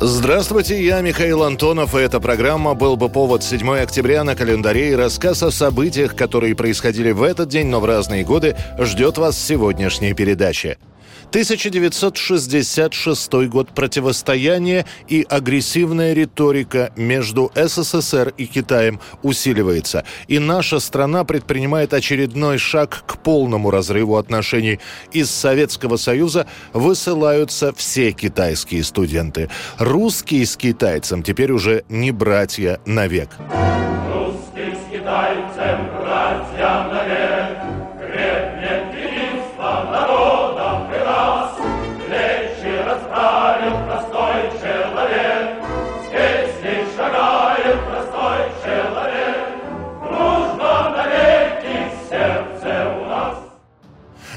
Здравствуйте, я Михаил Антонов, и эта программа «Был бы повод» 7 октября на календаре и рассказ о событиях, которые происходили в этот день, но в разные годы, ждет вас сегодняшняя передача. 1966 год противостояние и агрессивная риторика между СССР и Китаем усиливается. И наша страна предпринимает очередной шаг к полному разрыву отношений. Из Советского Союза высылаются все китайские студенты. Русские с китайцем теперь уже не братья навек. Русским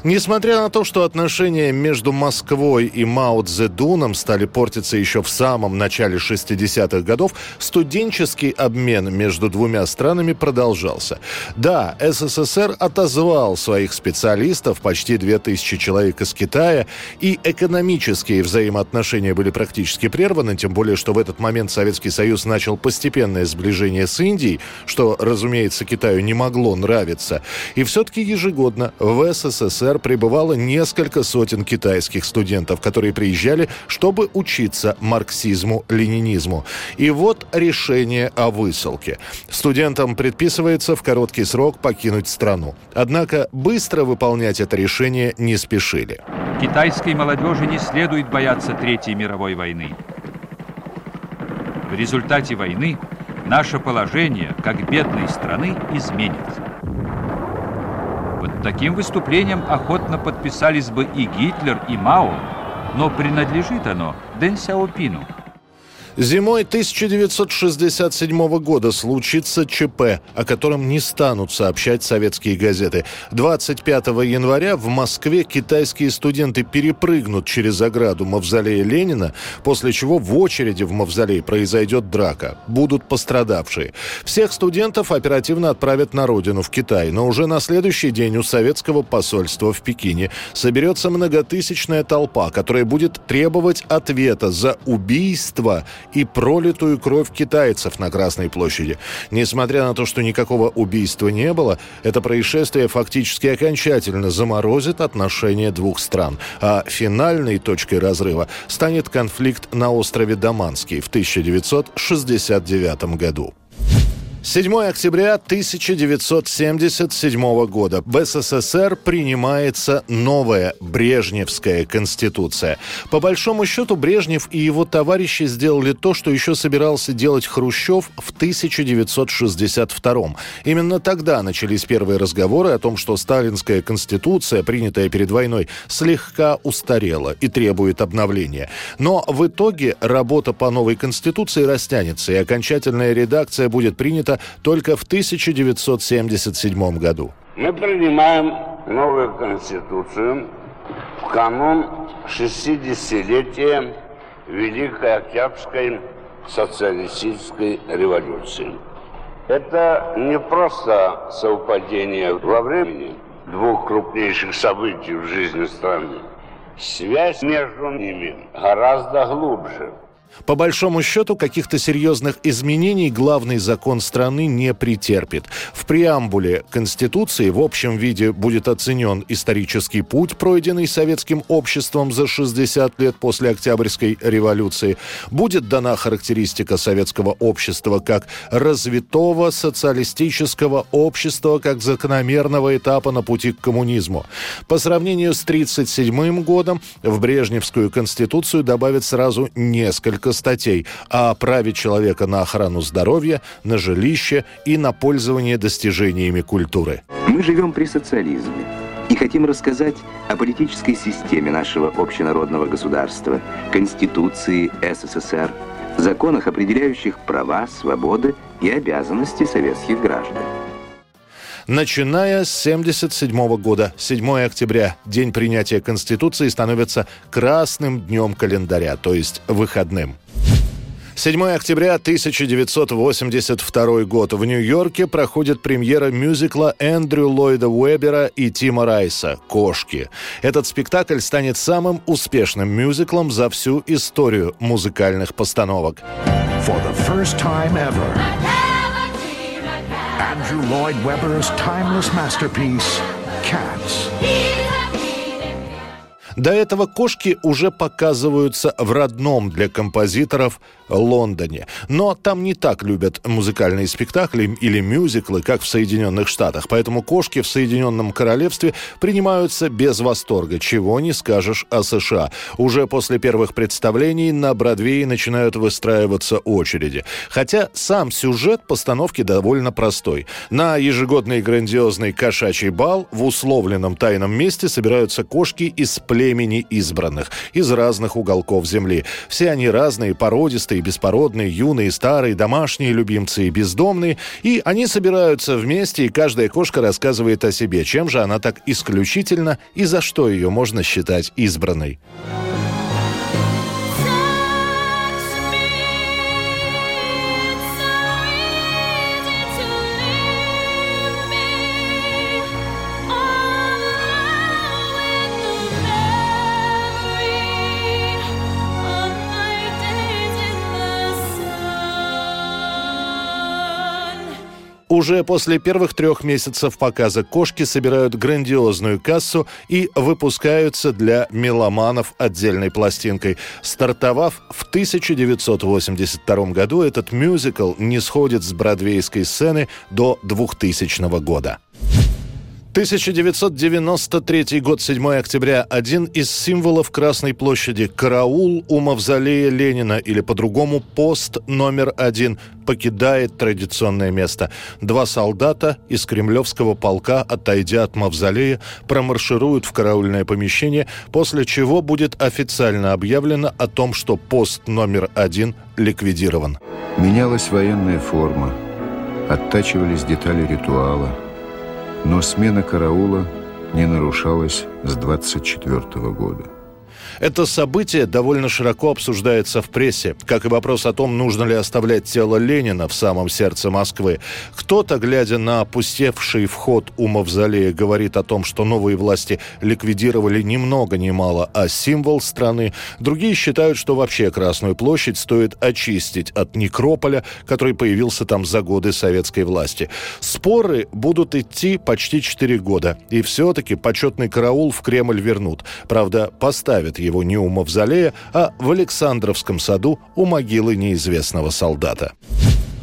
Несмотря на то, что отношения между Москвой и Мао Цзэдуном стали портиться еще в самом начале 60-х годов, студенческий обмен между двумя странами продолжался. Да, СССР отозвал своих специалистов, почти 2000 человек из Китая, и экономические взаимоотношения были практически прерваны, тем более, что в этот момент Советский Союз начал постепенное сближение с Индией, что, разумеется, Китаю не могло нравиться. И все-таки ежегодно в СССР пребывало несколько сотен китайских студентов, которые приезжали, чтобы учиться марксизму-ленинизму. И вот решение о высылке. Студентам предписывается в короткий срок покинуть страну. Однако быстро выполнять это решение не спешили. Китайской молодежи не следует бояться Третьей мировой войны. В результате войны наше положение, как бедной страны, изменится. Под таким выступлением охотно подписались бы и Гитлер, и Мао, но принадлежит оно Дэн Сяопину – Зимой 1967 года случится ЧП, о котором не станут сообщать советские газеты. 25 января в Москве китайские студенты перепрыгнут через ограду Мавзолея Ленина, после чего в очереди в Мавзолей произойдет драка. Будут пострадавшие. Всех студентов оперативно отправят на родину, в Китай. Но уже на следующий день у советского посольства в Пекине соберется многотысячная толпа, которая будет требовать ответа за убийство и пролитую кровь китайцев на Красной площади. Несмотря на то, что никакого убийства не было, это происшествие фактически окончательно заморозит отношения двух стран. А финальной точкой разрыва станет конфликт на острове Даманский в 1969 году. 7 октября 1977 года в СССР принимается новая Брежневская конституция. По большому счету Брежнев и его товарищи сделали то, что еще собирался делать Хрущев в 1962. Именно тогда начались первые разговоры о том, что сталинская конституция, принятая перед войной, слегка устарела и требует обновления. Но в итоге работа по новой конституции растянется, и окончательная редакция будет принята только в 1977 году. Мы принимаем новую Конституцию в канун 60-летия Великой Октябрьской социалистической революции. Это не просто совпадение во времени двух крупнейших событий в жизни страны. Связь между ними гораздо глубже – по большому счету, каких-то серьезных изменений главный закон страны не претерпит. В преамбуле Конституции в общем виде будет оценен исторический путь, пройденный советским обществом за 60 лет после Октябрьской революции. Будет дана характеристика советского общества как развитого социалистического общества, как закономерного этапа на пути к коммунизму. По сравнению с 1937 годом в Брежневскую Конституцию добавят сразу несколько несколько статей о праве человека на охрану здоровья, на жилище и на пользование достижениями культуры. Мы живем при социализме и хотим рассказать о политической системе нашего общенародного государства, Конституции СССР, законах, определяющих права, свободы и обязанности советских граждан. Начиная с 1977 года, 7 октября, день принятия Конституции, становится красным днем календаря, то есть выходным. 7 октября 1982 год. В Нью-Йорке проходит премьера мюзикла Эндрю Ллойда Уэбера и Тима Райса «Кошки». Этот спектакль станет самым успешным мюзиклом за всю историю музыкальных постановок. For the first time ever, Andrew Lloyd Webber's timeless masterpiece «Cats». До этого кошки уже показываются в родном для композиторов Лондоне. Но там не так любят музыкальные спектакли или мюзиклы, как в Соединенных Штатах. Поэтому кошки в Соединенном Королевстве принимаются без восторга, чего не скажешь о США. Уже после первых представлений на Бродвее начинают выстраиваться очереди. Хотя сам сюжет постановки довольно простой. На ежегодный грандиозный кошачий бал в условленном тайном месте собираются кошки из племени избранных, из разных уголков земли. Все они разные, породистые, беспородные, юные, старые, домашние любимцы и бездомные. И они собираются вместе, и каждая кошка рассказывает о себе, чем же она так исключительно и за что ее можно считать избранной. Уже после первых трех месяцев показа кошки собирают грандиозную кассу и выпускаются для меломанов отдельной пластинкой. Стартовав в 1982 году, этот мюзикл не сходит с бродвейской сцены до 2000 года. 1993 год, 7 октября. Один из символов Красной площади – караул у мавзолея Ленина, или по-другому пост номер один, покидает традиционное место. Два солдата из кремлевского полка, отойдя от мавзолея, промаршируют в караульное помещение, после чего будет официально объявлено о том, что пост номер один ликвидирован. Менялась военная форма, оттачивались детали ритуала – но смена караула не нарушалась с 24 года. Это событие довольно широко обсуждается в прессе, как и вопрос о том, нужно ли оставлять тело Ленина в самом сердце Москвы. Кто-то, глядя на опустевший вход у мавзолея, говорит о том, что новые власти ликвидировали ни много ни мало, а символ страны. Другие считают, что вообще Красную площадь стоит очистить от некрополя, который появился там за годы советской власти. Споры будут идти почти 4 года, и все-таки почетный караул в Кремль вернут. Правда, поставят его его не у мавзолея, а в Александровском саду у могилы неизвестного солдата.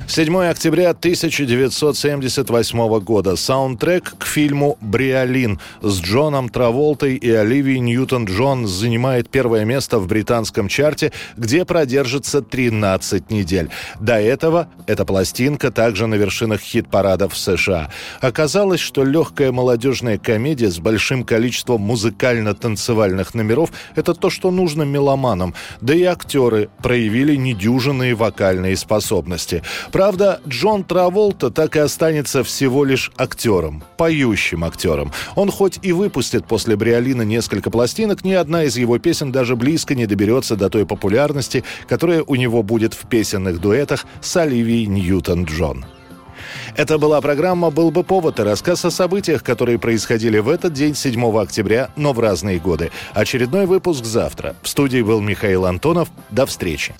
7 октября 1978 года. Саундтрек к фильму «Бриолин» с Джоном Траволтой и Оливией Ньютон-Джон занимает первое место в британском чарте, где продержится 13 недель. До этого эта пластинка также на вершинах хит-парадов в США. Оказалось, что легкая молодежная комедия с большим количеством музыкально-танцевальных номеров – это то, что нужно меломанам. Да и актеры проявили недюжинные вокальные способности. Правда, Джон Траволта так и останется всего лишь актером, поющим актером. Он хоть и выпустит после Бриолина несколько пластинок, ни одна из его песен даже близко не доберется до той популярности, которая у него будет в песенных дуэтах с Оливией Ньютон-Джон. Это была программа «Был бы повод» и рассказ о событиях, которые происходили в этот день, 7 октября, но в разные годы. Очередной выпуск завтра. В студии был Михаил Антонов. До встречи.